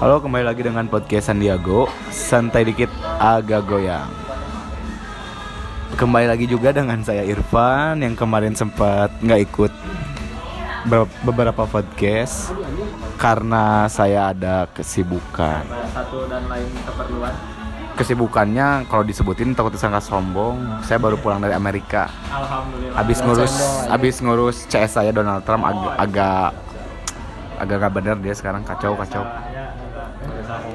Halo, kembali lagi dengan podcast Sandiago. Santai dikit agak goyang. Kembali lagi juga dengan saya Irfan Yang kemarin sempat nggak ikut be- beberapa podcast Karena saya ada kesibukan. Satu dan lain keperluan? Kesibukannya kalau disebutin takut disangka sombong. Saya baru pulang dari Amerika. Alhamdulillah. Abis ngurus abis ngurus CS saya Donald Trump ag- agak agak gak bener dia sekarang. Kacau kacau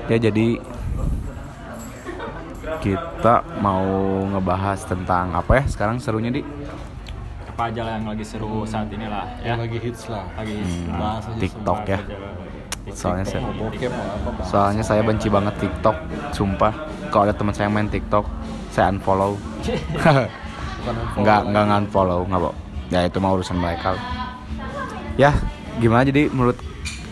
ya jadi kita mau ngebahas tentang apa ya sekarang serunya di? Apa aja lah yang lagi seru saat ini lah ya. Yang lagi hits lah. Lagi Hmm, bahas aja TikTok ya. Soalnya saya- mau soalnya saya benci banget TikTok sumpah. Kalau ada teman saya main TikTok saya unfollow. Nggak nggak unfollow nggak Bo. ya itu mah urusan mereka. Ya gimana jadi menurut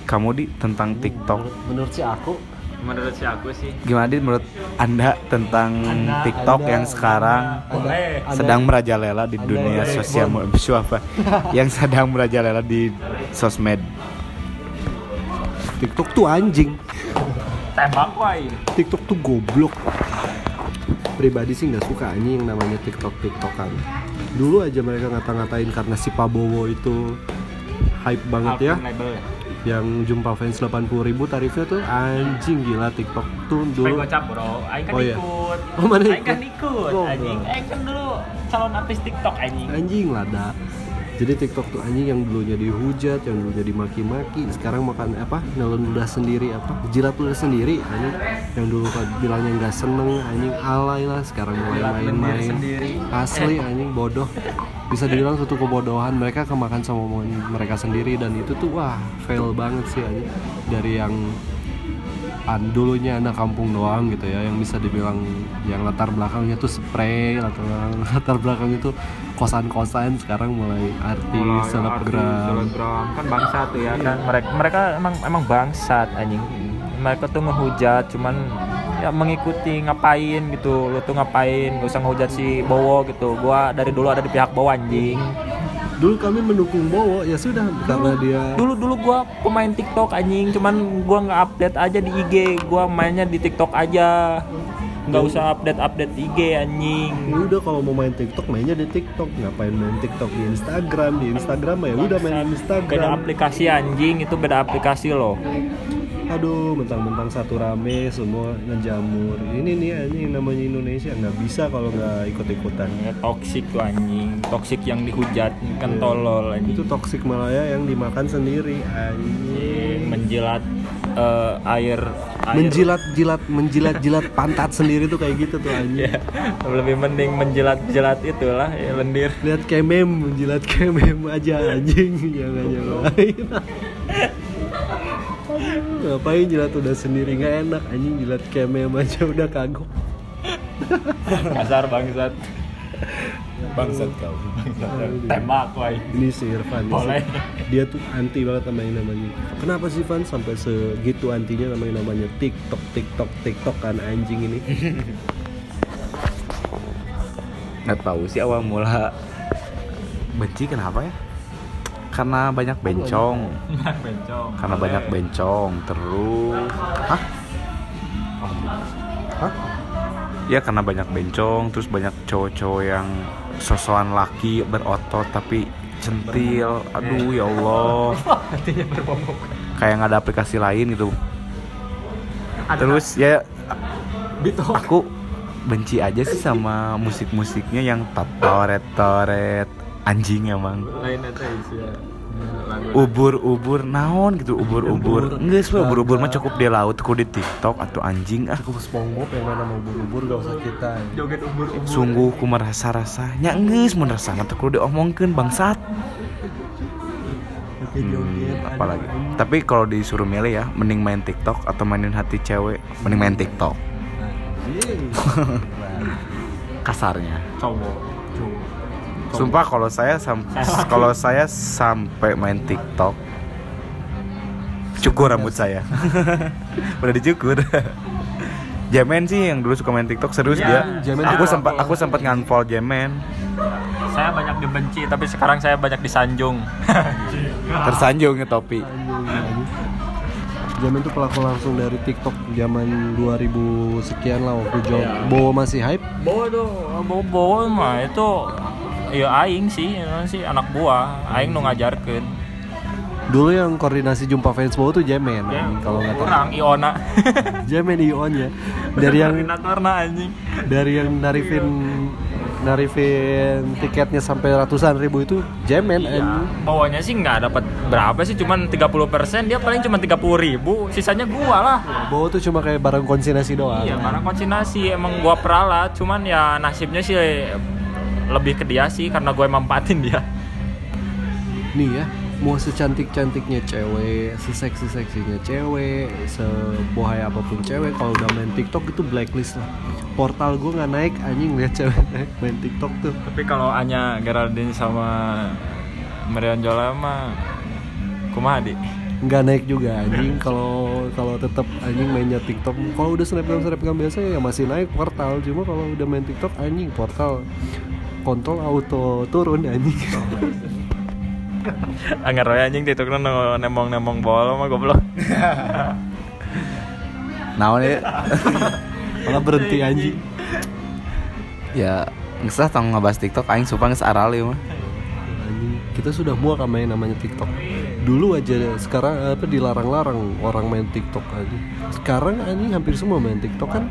kamu di tentang TikTok? Menurut, menurut si aku menurut si aku sih. Gimana di menurut anda tentang Anda, TikTok Anda, yang sekarang boleh Anda- sedang merajalela di Anda dunia boleh, sosial apa yang sedang merajalela di sosmed. TikTok tuh anjing. Tembak wai TikTok tuh goblok. Pribadi sih nggak suka anjing namanya TikTok TikTokan. Dulu aja mereka ngata-ngatain karena si Pabowo itu hype banget ya. label yang jumpa fans 80 ribu tarifnya tuh anjing gila TikTok tuh dulu gocap bro, Aing kan Oh, iya. ikut Oh, mana Aing kan ikut? Oh, anjing. Aing kan dulu calon artis TikTok anjing anjing lada jadi TikTok tuh anjing yang dulunya dihujat yang dulunya dimaki-maki sekarang makan apa? Nelen ludah sendiri apa? Jilat ludah sendiri anjing. Yang dulu bilangnya nggak seneng anjing alay lah. Sekarang mulai main-main. asli anjing bodoh. Bisa dibilang suatu kebodohan mereka kemakan sama omongan mereka sendiri. Dan itu tuh wah fail banget sih anjing. Dari yang an dulunya anak kampung doang gitu ya. Yang bisa dibilang yang latar belakangnya tuh spray latar latar belakang itu kosan-kosan sekarang mulai artis selebgram. selebgram. Kan bangsat tuh ya kan? Mereka mereka emang emang bangsat anjing. Mereka tuh ngehujat cuman ya mengikuti ngapain gitu. Lu tuh ngapain? Gak usah ngehujat si Bowo gitu. Gua dari dulu ada di pihak Bowo anjing. Dulu kami mendukung Bowo ya sudah karena dia dulu dulu gua pemain TikTok anjing. Cuman gua nggak update aja di IG gua mainnya di TikTok aja nggak usah update update IG anjing. Ya udah kalau mau main TikTok mainnya di TikTok. Ngapain main TikTok? Di Instagram di Instagram ya udah main di beda Instagram aplikasi anjing. Itu beda aplikasi loh. Aduh mentang-mentang satu rame semua ngejamur. Ini nih anjing namanya Indonesia. Nggak bisa kalau nggak ikut-ikutan. Ya, toxic tuh anjing. Toxic yang dihujat kan Iya. tolol anjing. Itu toksik Malaya yang dimakan sendiri anjing. Menjilat eh, air, air. Menjilat jilat menjilat jilat pantat sendiri tuh kayak gitu tuh anjing. Ya lebih mending menjilat jilat itulah ya lendir. Lihat kemem menjilat kemem aja anjing. Jangan nyalain ngapain jilat udah sendiri? Nggak enak anjing. Jilat kemem aja udah kagok. Kasar bangsat bangsat kau. Tembak woi. Ini si Irfan Boleh. dia tuh anti banget sama yang namanya. Kenapa sih Van? Sampai segitu antinya sama yang namanya TikTok TikTok TikTok kan anjing ini. Nggak tahu sih awal mula benci kenapa ya? Karena banyak bencong. bencong. Karena banyak bencong terus hah? Hah? ya karena banyak bencong terus banyak cowok-cowok yang sosokan laki berotot tapi centil. Aduh ya Allah. Kayak nggak ada aplikasi lain gitu. Terus ya aku benci aja sih sama musik-musiknya yang toret-toret anjing emang. Lain ya ubur-ubur. Naon gitu ubur-ubur. Ubur. enggak sih ubur-ubur mah cukup di laut kok di TikTok atau anjing ah. Cukup SpongeBob yang mana mau buru-buru gak usah kita joget ubur ubur sungguh ku merasa rasanya geus mun rasa mah teu kudu diomongkeun bangsat. Joget Hmm, apalagi. Tapi kalau disuruh milih ya mending main TikTok atau mainin hati cewek mending main TikTok. Kasarnya. Cowok sumpah kalau saya sam- kalau saya sampai main TikTok cukur rambut saya udah dicukur Jemen sih yang dulu suka main TikTok serius Ya, dia. Jemen Aku juga sempat aku. sempat nganfollow Jemen. saya banyak dibenci tapi sekarang saya banyak disanjung Tersanjung ya topi. Jamin tuh pelaku langsung dari TikTok zaman 2000 sekian lah waktu Jo Iya. Bowo masih hype. Bowo tuh, Bowo, Bowo mah itu ya aing sih, ya sih anak buah, aing nu ngajarkeun. Dulu yang koordinasi jumpa fans Bowo tuh Jamin. anjing, Kalau nggak tahu. Orang Iona. Jamin Ion ya. Dari yang koordinatorna anjing. dari yang narifin narifin tiketnya sampai ratusan ribu itu Jamin Iya. Bawanya sih nggak dapat berapa sih, cuman 30%, dia paling cuma 30 ribu, sisanya gua lah. Bowo tuh cuma kayak barang konsinyasi doang. Iya, mana konsinasi emang gua peralat, cuman ya nasibnya sih lebih ke dia sih karena gue manfaatin dia. nih ya mau secantik-cantiknya cewek, seseksi-seksinya cewek, sebohai apa pun cewek kalau udah main TikTok itu blacklist lah. Portal gue nggak naik anjing lihat cewek naik main TikTok tuh. Tapi kalau Anya Geraldine sama Marion Jola mah kumaha di? Nggak naik juga anjing kalau kalau tetap anjing mainnya TikTok. Kalau udah snapgram snapgram biasa ya masih naik portal. Cuma kalau udah main TikTok anjing portal kontrol auto turun anjing. Anggar we anjing TikToknya no nemong-nemong bola mah goblok. Naon ya? Malah berhenti anjing. ya ngesah tong ngebahas TikTok aing sumpah geus aral ieu mah. Anjing, kita sudah muak sama yang namanya TikTok. Dulu aja sekarang apa dilarang-larang orang main TikTok aja. Sekarang anjing hampir semua main TikTok kan.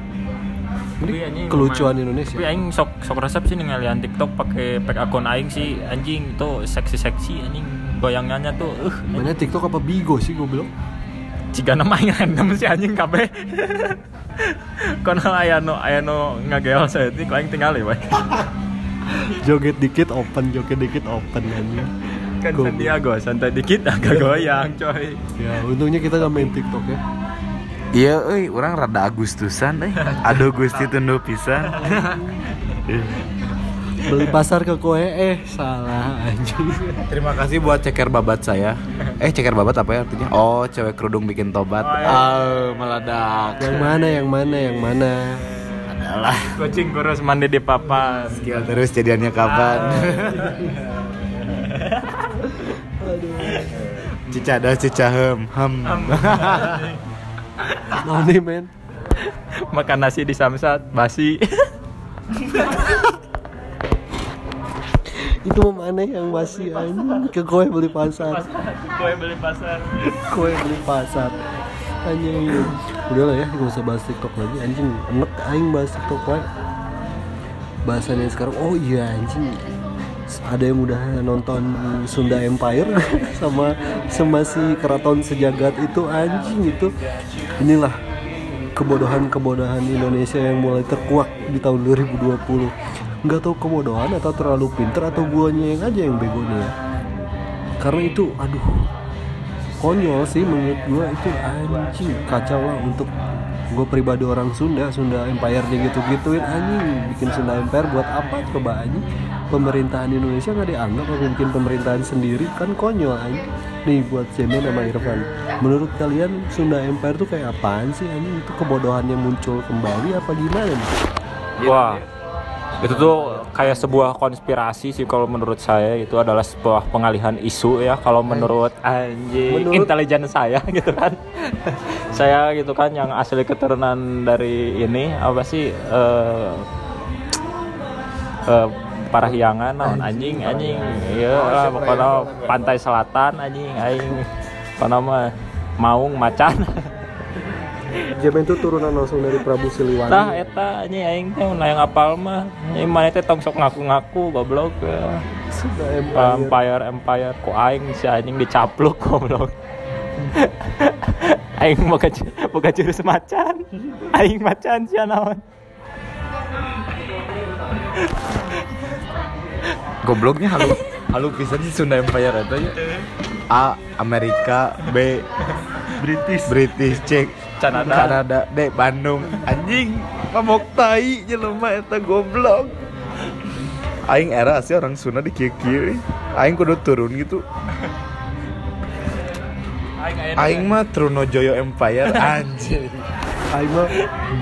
Tapi Ini anjing kelucuan lumayan- Indonesia. Tapi aing sok sok resep sih ngeliat TikTok pakai pakai akun aing sih anjing itu seksi-seksi anjing goyangannya tuh uh Mainnya TikTok apa Bigo sih gue bilang? jika nama aing random si anjing kabeh. Kono aya nu aya nu ngagel saya itu aing tinggal ya. Joget dikit open, joget dikit open anjing. Kan Goblok. Sandiago santai dikit agak goyang, coy. Ya, untungnya kita gak main TikTok ya. Iya, euy, orang rada Agustusan euy. Aduh Gusti tunduh pisan. Beli pasar ke kue eh salah anjing. Terima kasih buat ceker babat saya. Eh, ceker babat apa ya artinya? Oh, cewek kerudung bikin tobat. Oh, iya. Ah, meledak. Yang mana, yang mana, yang mana? Adalah Kucing kurus mandi di papan. skill terus jadiannya kapan? Cicada cicahem hem. Nah nih men. Makan nasi di samsat basi. Itu mana yang masih anjing ke kue beli pasar. Kue beli pasar. kue beli pasar anjing udah lah ya gak usah bahas tiktok lagi anjing enek aing bahas tiktok wae bahasannya sekarang oh iya anjing. Ada yang udah nonton Sunda Empire sama sama si keraton sejagat itu anjing itu. Inilah kebodohan-kebodohan Indonesia yang mulai terkuak di tahun 2020 nggak tahu kebodohan atau terlalu pinter atau guanya yang aja yang bego nih ya karena itu aduh konyol sih menurut gua itu anjing kacau lah untuk gue pribadi orang Sunda Sunda Empire gitu gituin anjing. Bikin Sunda Empire buat apa? Coba anjing pemerintahan Indonesia nggak dianggap bikin pemerintahan sendiri? Kan konyol anjing. Nih buat Jemen sama Irfan. Menurut kalian Sunda Empire tuh kayak apaan sih anjing? Itu kebodohan yang muncul kembali apa gimana? Wah, itu tuh kayak sebuah konspirasi sih kalau menurut saya. Itu adalah sebuah pengalihan isu ya kalau menurut anjing Menurut- intelijen saya gitu kan. saya gitu kan yang asli keturunan dari ini apa sih eh eh, Parahyangan naon anjing anjing iya pokoknya pantai selatan anjing aing. Pokoknya mah maung macan Jemen tuh turunan langsung dari Prabu Siliwangi Tah eta anjing aing teh mun yang apal mah. Ini mana teh tong sok ngaku-ngaku goblok ya. Sunda Empire Empire Empire ku aing si anjing dicapluk goblok. aing boga boga jurus macan. Aing macan sia naon. Gobloknya halu halu pisan sih Sunda Empire itu ya. A Amerika, B British, British, C Canada. Kanada, D Bandung. Anjing, mabok tai jelema eta goblok. Aing era sih orang Sunda di kieu Aing kudu turun gitu. Aing aya Aing mah Trunojoyo Empire anjing. Aing mah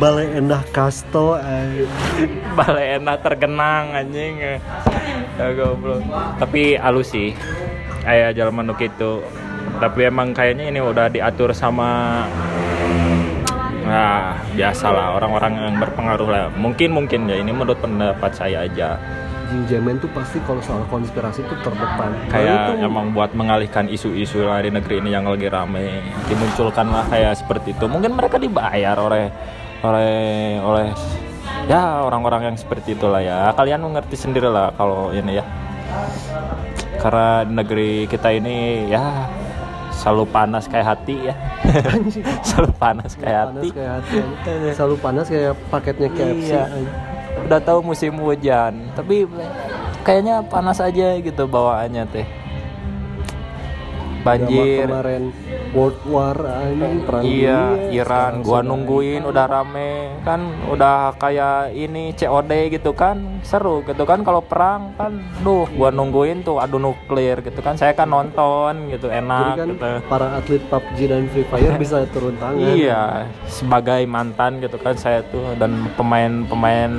Balai Endah Kasto anjing. balai enak tergenang anjing. Ya goblok. Tapi alus sih. Aya jalan nu kitu. tapi emang kayaknya ini udah diatur sama Nah, biasalah orang-orang yang berpengaruh lah. Mungkin mungkin ya ini menurut pendapat saya aja. Jin Jamin tuh pasti kalau soal konspirasi tuh terdepan. Kayak tuh, emang buat mengalihkan isu-isu di negeri ini yang lagi rame, dimunculkan lah kayak seperti itu. Mungkin mereka dibayar oleh oleh oleh ya orang-orang yang seperti itulah ya. Kalian mengerti sendiri lah kalau ini ya. Karena di negeri kita ini ya selalu panas kayak hati ya. selalu panas kayak panas hati. kayak hati. Selalu panas kayak paketnya KFC. Iya. Udah tahu musim hujan, tapi kayaknya panas aja gitu bawaannya teh. Banjir. Kemarin World War anjing perang Iya, dunia, Iran gua nungguin udah rame. Kan udah kayak ini COD gitu kan. Seru gitu kan kalau perang kan. Duh gua nungguin tuh adu nuklir gitu kan. Saya kan nonton gitu Jadi enak kan gitu. para atlet PUBG dan Free Fire bisa turun tangan. Iya, sebagai mantan gitu kan saya tuh dan pemain-pemain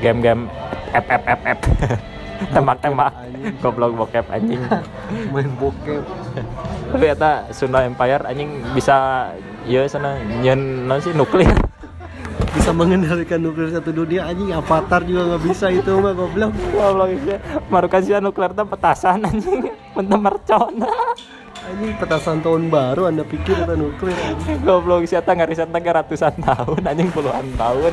game-game FFFF tembak-tembak goblok bokep anjing. Main bokep. Tapi eta Sunda Empire anjing bisa ya sana nyen non sih nuklir. Bisa mengendalikan nuklir satu dunia anjing Avatar juga nggak bisa itu mah goblok. Goblok sih. Marukan sih nuklir teh petasan anjing. Mentah mercon. Anjing petasan tahun baru Anda pikir itu nuklir. Goblok sih eta ngarisan teh ratusan tahun anjing puluhan tahun.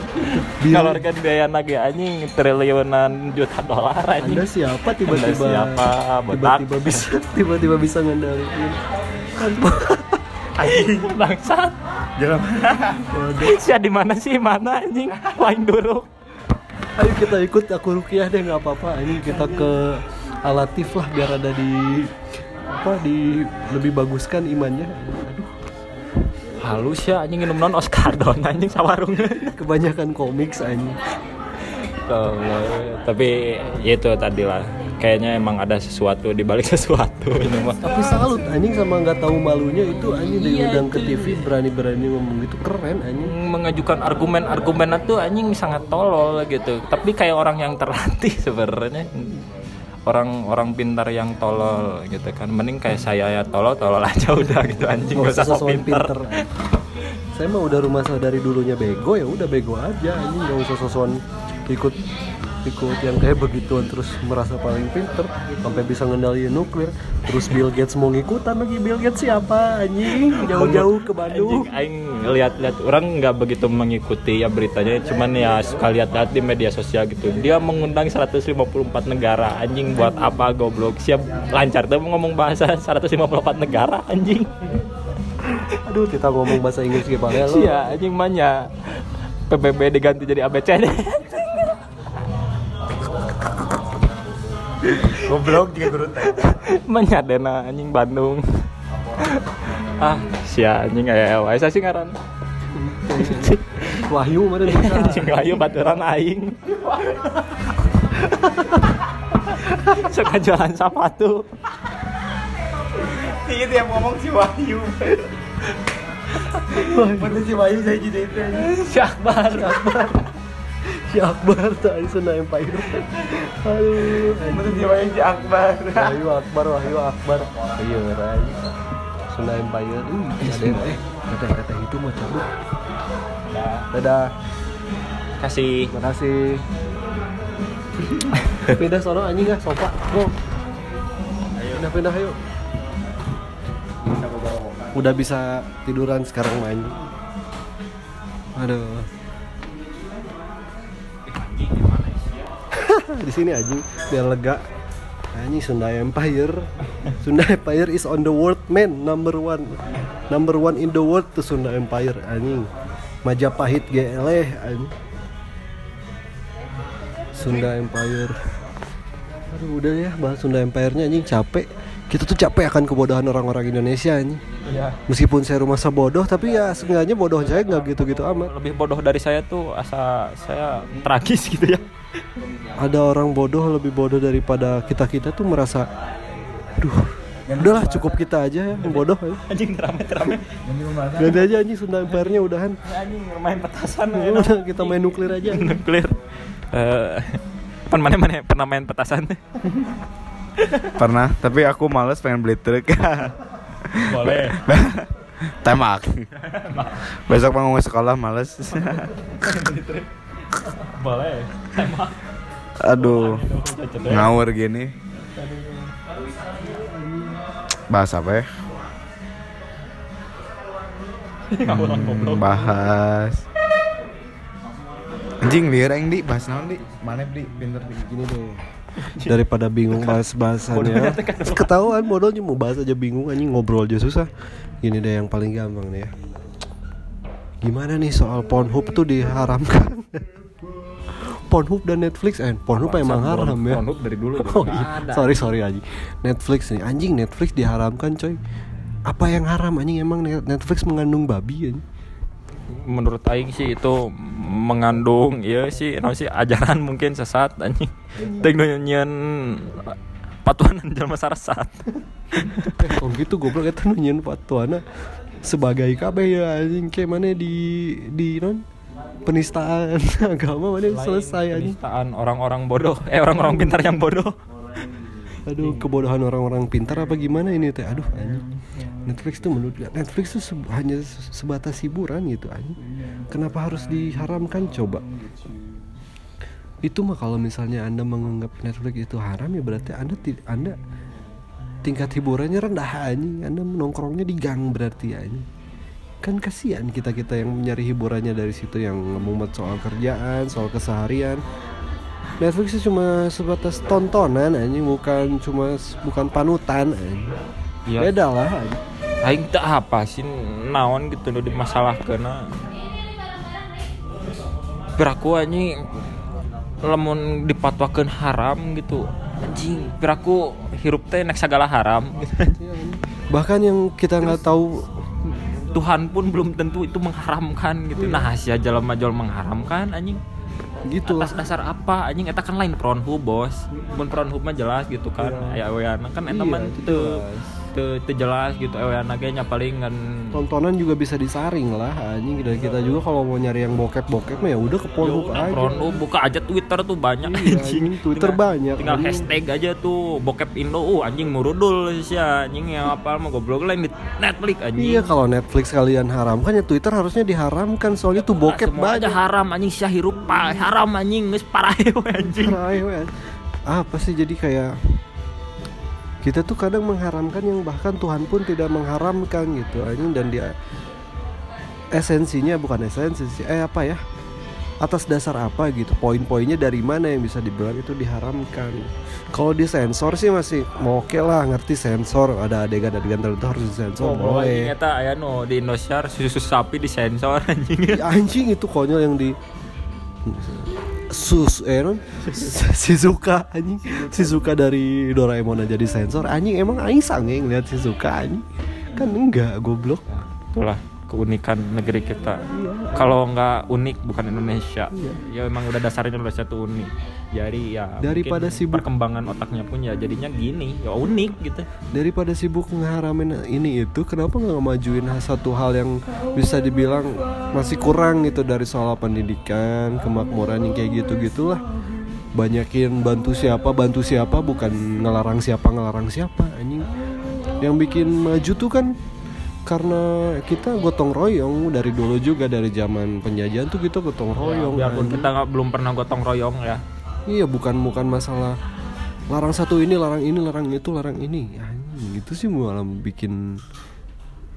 Kalau biaya lagi anjing triliunan juta dolar anjing. Anda siapa tiba-tiba Anda siapa? Botak. tiba-tiba bisa tiba-tiba bisa ngendaliin anjing bangsat Jangan. Sia di mana sih mana anjing lain duruk ayo kita ikut aku rukiah deh nggak apa-apa anjing kita ke alatif lah biar ada di apa di lebih baguskan imannya? Aduh. Halus ya anjing minum non Oscar don anjing sawarungan kebanyakan komik anjing. Tapi ya itu tadi lah. Kayaknya emang ada sesuatu di balik sesuatu ini mah tapi salut anjing sama nggak tahu malunya itu anjing Iya, diundang ke itu. TV berani-berani ngomong gitu keren anjing. Mengajukan argumen-argumen itu anjing sangat tolol gitu. Tapi kayak orang yang terlatih sebenarnya orang-orang pintar yang tolol gitu kan. Mending kayak saya ya tolol tolol aja udah gitu anjing gak usah sok pintar. saya mah udah rumah saya dari dulunya bego ya udah bego aja anjing nggak usah sosokan ikut ikut yang kayak begituan terus merasa paling pinter sampai bisa ngendaliin nuklir terus Bill Gates mau ngikutan lagi Bill Gates siapa anjing jauh-jauh ke Bandung Anjing, aing lihat-lihat orang nggak begitu mengikuti ya beritanya, cuman ya suka lihat-lihat di media sosial gitu. Dia mengundang 154 negara, anjing buat apa goblok? Siap lancar tuh ngomong bahasa 154 negara, anjing. aduh kita ngomong bahasa Inggris gimana lo Iya, anjing manya. PBB diganti jadi ABCD. Goblok juga guru teh. Manya dena anjing Bandung. ah, sia anjing aya wae sih ngaran. Wahyu mana bisa Anjing ayo baturan aing. Suka jualan sepatu. Iya tiap ngomong si Wahyu. Bener si Wahyu saya jadi itu. Si Akbar. Akbar si Akbar tadi Sunda Empire. Aduh. Si Wahyu si Akbar. Wahyu Akbar Wahyu Akbar. Iya rai Sunda Empire. Ih ada eh teteh teteh itu mau cabut. Dadah. Kasih. Makasih pindah sono anjing ah sofa. Go. Pindah pindah ayo. Udah bisa tiduran sekarang main. Aduh di sini anjing biar lega. Anjing Sunda Empire. Sunda Empire is on the world man number one. Number one in the world tuh Sunda Empire anjing. Majapahit GLE anjing. Sunda Empire. Aduh udah ya bahas Sunda Empire-nya anjing capek kita tuh capek akan kebodohan orang-orang Indonesia anjing ya. meskipun saya rumah bodoh tapi ya seenggaknya bodoh saya nggak gitu-gitu amat Lebih bodoh dari saya tuh asa saya tragis gitu ya. ada orang bodoh lebih bodoh daripada kita kita tuh merasa aduh udahlah cukup kita aja ya yang bodoh ya. Anjing rame-rame. ganti aja anjing Sunda Empire-nya udahan Anjing main petasan Ya udah kita main nuklir aja nuklir. Eh, pan mana mana pernah main petasan? Pernah, tapi aku males pengen beli truk. boleh Temak. Besok mau ke sekolah males. boleh tema Aduh, ngawur gini. Bahas apa ya? Hmm, bahas. Anjing liar aing di bahas naon di? Mana di pinter di gini deh daripada bingung bahas bahasannya ketahuan bodohnya mau bahas aja bingung anjing ngobrol aja susah. Gini deh yang paling gampang nih ya. Gimana nih soal Pornhub tuh diharamkan? Pornhub dan Netflix eh Pornhub emang haram ya? Pornhub dari dulu Oh iya, sorry sorry anjing. Netflix nih, anjing Netflix diharamkan coy. Apa yang haram anjing? Emang Netflix mengandung babi anjing? menurut aing sih itu mengandung ya sih no sih ajaran mungkin sesat anjing. Teknologian patuanan jalma Eh, kok gitu goblok eta nunyeun patuana sebagai kabeh ya anjing. Kayak mana di di non? Penistaan agama mana selesai anjing. penistaan orang-orang bodoh. Eh orang-orang pintar yang bodoh. Aduh, kebodohan orang-orang pintar apa gimana ini teh? Aduh, anjing. Netflix tuh menurut Netflix tuh se- hanya se- sebatas hiburan gitu anjing. Kenapa harus diharamkan coba? Itu mah kalau misalnya Anda menganggap Netflix itu haram ya berarti Anda Anda tingkat hiburannya rendah anjing. Anda nongkrongnya di gang berarti anjing. Kan kasihan kita-kita yang nyari hiburannya dari situ yang ngemumet soal kerjaan, soal keseharian. Netflix itu cuma sebatas tontonan anjing bukan cuma bukan panutan anjing. Iya. Beda lah anjing. Aing tak apa sih naon gitu di masalah kena piraku anjing lamun dipatwakeun haram gitu. Anjing piraku hirup teh nek segala haram. Gitu. Bahkan yang kita nggak tahu Tuhan pun belum tentu itu mengharamkan gitu. Nah si jalma jual mengharamkan anjing. Gitu. Atas dasar apa anjing? Eta kan lain Pornhub bos. Mun Pornhub mah jelas gitu kan. Aya aweana kan eta Iya, mah itu teu jelas. gitu ge nya paling kan tontonan juga bisa disaring lah anjing dan kita juga kalau mau nyari yang bokep-bokep mah ya udah ke Pornhub Yaudah, aja. Pornhub buka aja Twitter tuh banyak Iya, anjing, Twitter Tinggal- banyak, tinggal anjing. hashtag aja tuh bokep Indo uh anjing murudul sih anjing yang apa mah goblok lain di Netflix anjing Iya kalau Netflix kalian haramkan ya Twitter harusnya diharamkan soalnya tuh bokep Semua aja banyak. haram anjing sia hirup pa haram anjing geus parah anjing Parah, we. Apa sih jadi kayak kita tuh kadang mengharamkan yang bahkan Tuhan pun tidak mengharamkan gitu. Anjing dan dia esensinya bukan esensi sih eh apa ya? Atas dasar apa gitu? Poin-poinnya dari mana yang bisa dibilang itu diharamkan? Kalau disensor sih masih mau oke lah ngerti sensor. Ada adegan-adegan tertentu harus disensor Oh, boleh. anjing eta aya no di Indonesia susu sapi disensor anjing. Ya, anjing itu konyol yang di sus eh non Shizuka anjing. Shizuka dari Doraemon aja disensor. Anjing emang aing sange ngeliat Shizuka anjing? Kan enggak goblok. Itulah keunikan negeri kita. Kalau nggak unik bukan Indonesia. Ya emang udah dasarnya Indonesia tuh unik. Jadi ya Daripada sibuk- perkembangan otaknya pun ya jadinya gini. Ya unik gitu. Daripada sibuk ngeharamin ini itu kenapa nggak majuin satu hal yang bisa dibilang masih kurang gitu dari soal pendidikan kemakmuran yang kayak gitu gitulah banyakin bantu siapa bantu siapa bukan ngelarang siapa ngelarang siapa anjing. Yang bikin maju tuh kan karena kita gotong royong dari dulu juga dari zaman penjajahan tuh kita gotong royong Ya, biarpun anjing. kita nggak belum pernah gotong royong ya. Iya bukan bukan masalah larang satu ini larang ini larang itu larang ini. Anjing itu sih malah bikin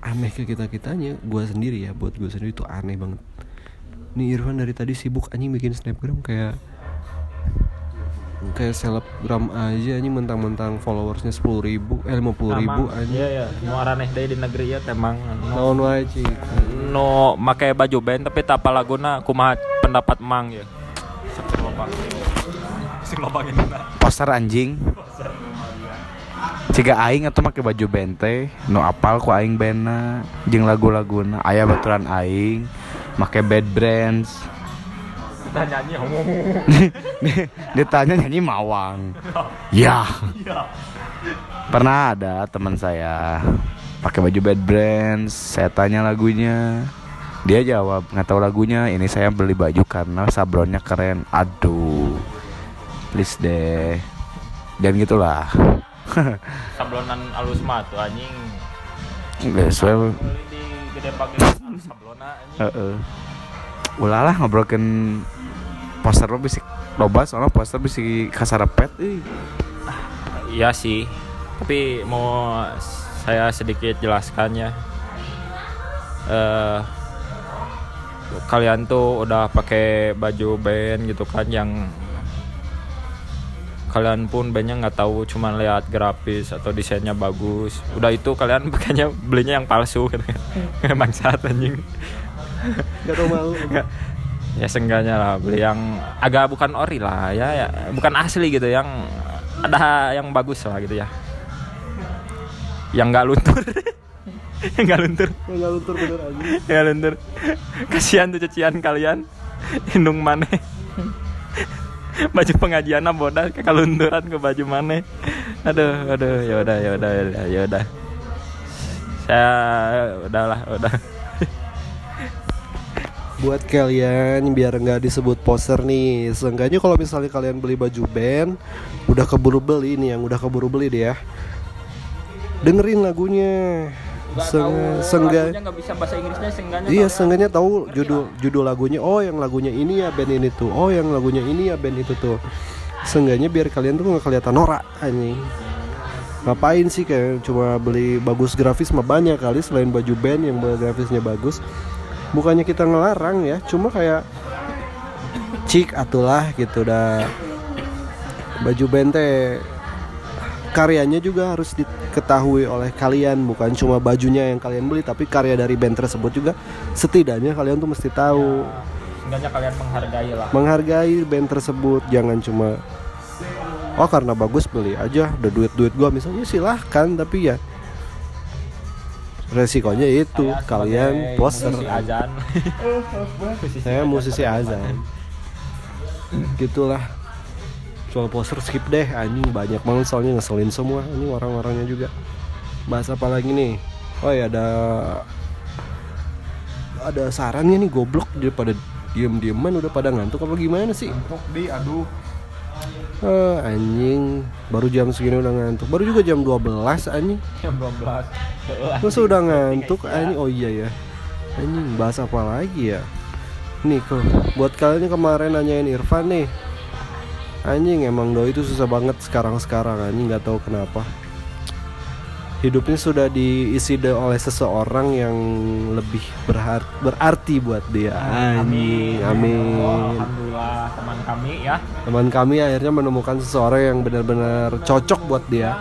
aneh ke kita kitanya. Gue sendiri ya buat gue sendiri itu aneh banget. Nih Irfan dari tadi sibuk anjing bikin snapgram kayak kayak selebgram aja anjing mentang-mentang followersnya sepuluh ribu eh lima puluh ribu anjing. iya ya nu araneh deui di negeri ya temang no, naon wae cik no make baju band tapi tak apa laguna kumaha pendapat mang ya? Sing loba. Sing loba gini Poster anjing. Ciga aing atau make baju bente, no apal ku aing bena, jeung lagu-laguna. Aya baturan aing, make bad brands. Kita nyanyi Ditanya nyanyi mawang. Ya. Pernah ada teman saya pakai baju bad brands, saya tanya lagunya. Dia jawab nggak tahu lagunya. Ini saya beli baju karena sabronnya keren. Aduh, please deh. Dan gitulah. sablonan alus mah tuh anjing sesuai. di gede pakai sablona anjing. Heeh. Ulah lah poster lo bisa loba soalnya poster bisa kasarepet euy. Iya sih. Tapi mau saya sedikit jelaskan ya. Eh kalian tuh udah pakai baju band gitu kan yang kalian pun bandnya nggak tahu cuman lihat grafis atau desainnya bagus udah itu kalian makanya belinya yang palsu gitu kan bangsat anjing Gak tau malu. Nggak. ya seenggaknya lah beli yang agak bukan ori lah ya, ya bukan asli gitu yang ada yang bagus lah gitu ya. Yang nggak luntur. Yang nggak luntur. Gak luntur bener aja. yang nggak luntur. Kasihan tuh cucian kalian. Hindung mana baju pengajian bodas ke kalunturan ke baju mana aduh aduh ya udah ya udah ya udah. Saya udahlah udah Buat kalian biar nggak disebut poser nih, seenggaknya kalau misalnya kalian beli baju band, udah keburu beli nih yang udah keburu beli deh ya. Dengerin lagunya. Seng- nggak bisa bahasa Inggrisnya seenggaknya Iya, seenggaknya tahu judul judul lagunya. Oh, yang lagunya ini ya band ini tuh. Oh, yang lagunya ini ya band itu tuh. Seenggaknya biar kalian tuh nggak kelihatan norak anjing. Ngapain sih kayak cuma beli bagus grafis mah banyak kali selain baju band yang grafisnya bagus. Bukannya kita ngelarang ya, cuma kayak cik atulah gitu. Dah. Baju band teh karyanya juga harus diketahui oleh kalian bukan cuma bajunya yang kalian beli tapi karya dari band tersebut juga. Setidaknya kalian tuh mesti tahu. Seenggaknya kalian menghargai lah. Menghargai band tersebut jangan cuma oh karena bagus beli aja udah duit duit gua. Misalnya silahkan tapi ya resikonya itu Saya kalian poster. azan. Saya musisi azan. Gitulah. Soal poster skip deh anjing. Banyak banget soalnya ngeselin semua. Ini orang-orangnya juga. Bahas apa lagi nih? Oh ya ada ada sarannya nih goblok. Daripada diem-dieman udah pada ngantuk apa gimana sih? Untuk di. Aduh. Eh, anjing. Baru jam segini udah ngantuk. Baru juga jam 12 anjing. Yang 12 Masa udah ngantuk anjing? Oh iya ya anjing bahas apa lagi ya? Nih kok buat kalian yang kemarin nanyain Irfan nih. Anjing emang doi itu susah banget sekarang sekarang anjing nggak tahu kenapa hidupnya sudah diisi de- oleh seseorang yang lebih berhar- berarti buat dia. Anjing amin. Alhamdulillah teman kami ya. Teman kami akhirnya menemukan seseorang yang benar-benar cocok buat dia.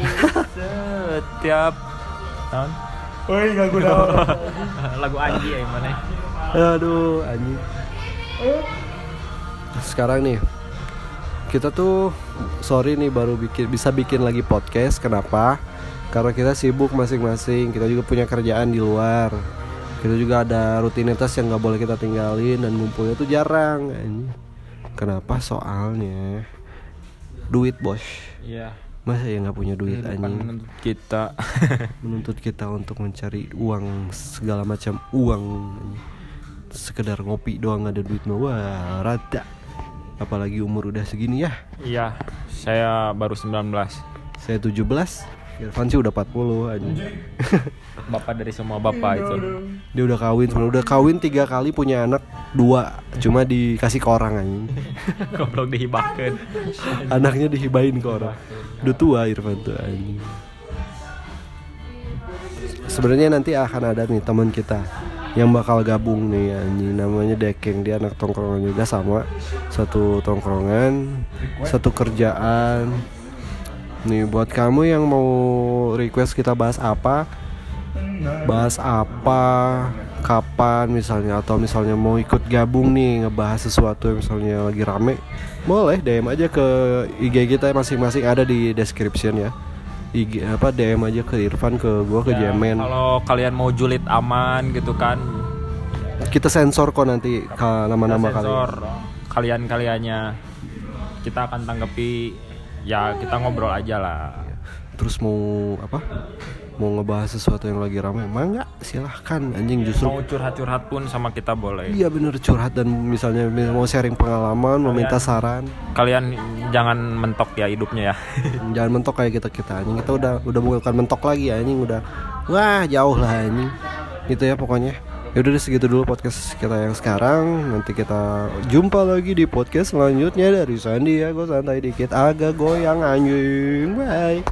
Setiap tahun. Woi gak gue lagu Anji ya yang mana Aduh, anjing. Sekarang nih, kita tuh sorry nih baru bikin bisa bikin lagi podcast. Kenapa? Karena kita sibuk masing-masing. Kita juga punya kerjaan di luar. Kita juga ada rutinitas yang nggak boleh kita tinggalin dan ngumpulnya tuh jarang. Kenapa? Soalnya duit bos. iya Masa ya nggak punya duit anjing? menuntut kita menuntut kita untuk mencari uang segala macam uang sekedar ngopi doang ada duit mah wah rada apalagi umur udah segini ya. Iya saya baru 19 saya 17 Irfan sih udah 40 aja bapak dari semua bapak itu. Dia udah kawin sebenarnya udah kawin tiga kali punya anak dua cuma dikasih ke orang anjing. Goblok dihibahkan. Anaknya dihibain ke orang. Udah tua Irfan tuh anjing. Sebenarnya nanti akan ada nih teman kita yang bakal gabung nih anjing. Namanya Dekeng dia anak tongkrongan juga sama satu tongkrongan satu kerjaan. Nih buat kamu yang mau request kita bahas apa? Bahas apa? Kapan misalnya? Atau misalnya mau ikut gabung nih ngebahas sesuatu yang misalnya lagi rame boleh DM aja ke IG kita masing-masing ada di description ya IG apa DM aja ke Irfan ke gua ke Ya, Jemen. kalau kalian mau julid aman gitu kan. Kita sensor kok nanti ka- nama-nama kalian sensor kalian kaliannya kita akan tanggapi ya kita ngobrol aja lah. Terus mau apa mau ngebahas sesuatu yang lagi ramai mangga silahkan. Anjing justru mau curhat-curhat pun sama kita boleh. Iya bener curhat dan misalnya mau sharing pengalaman mau minta saran. kalian jangan mentok ya hidupnya ya. Jangan mentok kayak kita kita anjing. Kita udah udah bukan mentok lagi anjing. Udah wah jauh lah anjing. Gitu ya pokoknya. Ya udah deh, segitu dulu podcast kita yang sekarang. Nanti kita jumpa lagi di podcast selanjutnya dari Sandi ya gue santai dikit agak goyang anjing. Bye